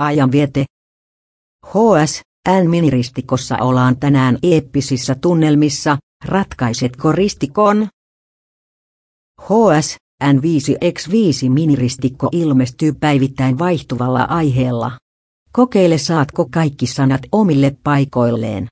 Ajanviete. HS, N-miniristikossa ollaan tänään eeppisissä tunnelmissa, ratkaisetko ristikon? HS, N5X5 miniristikko ilmestyy päivittäin vaihtuvalla aiheella. Kokeile saatko kaikki sanat omille paikoilleen.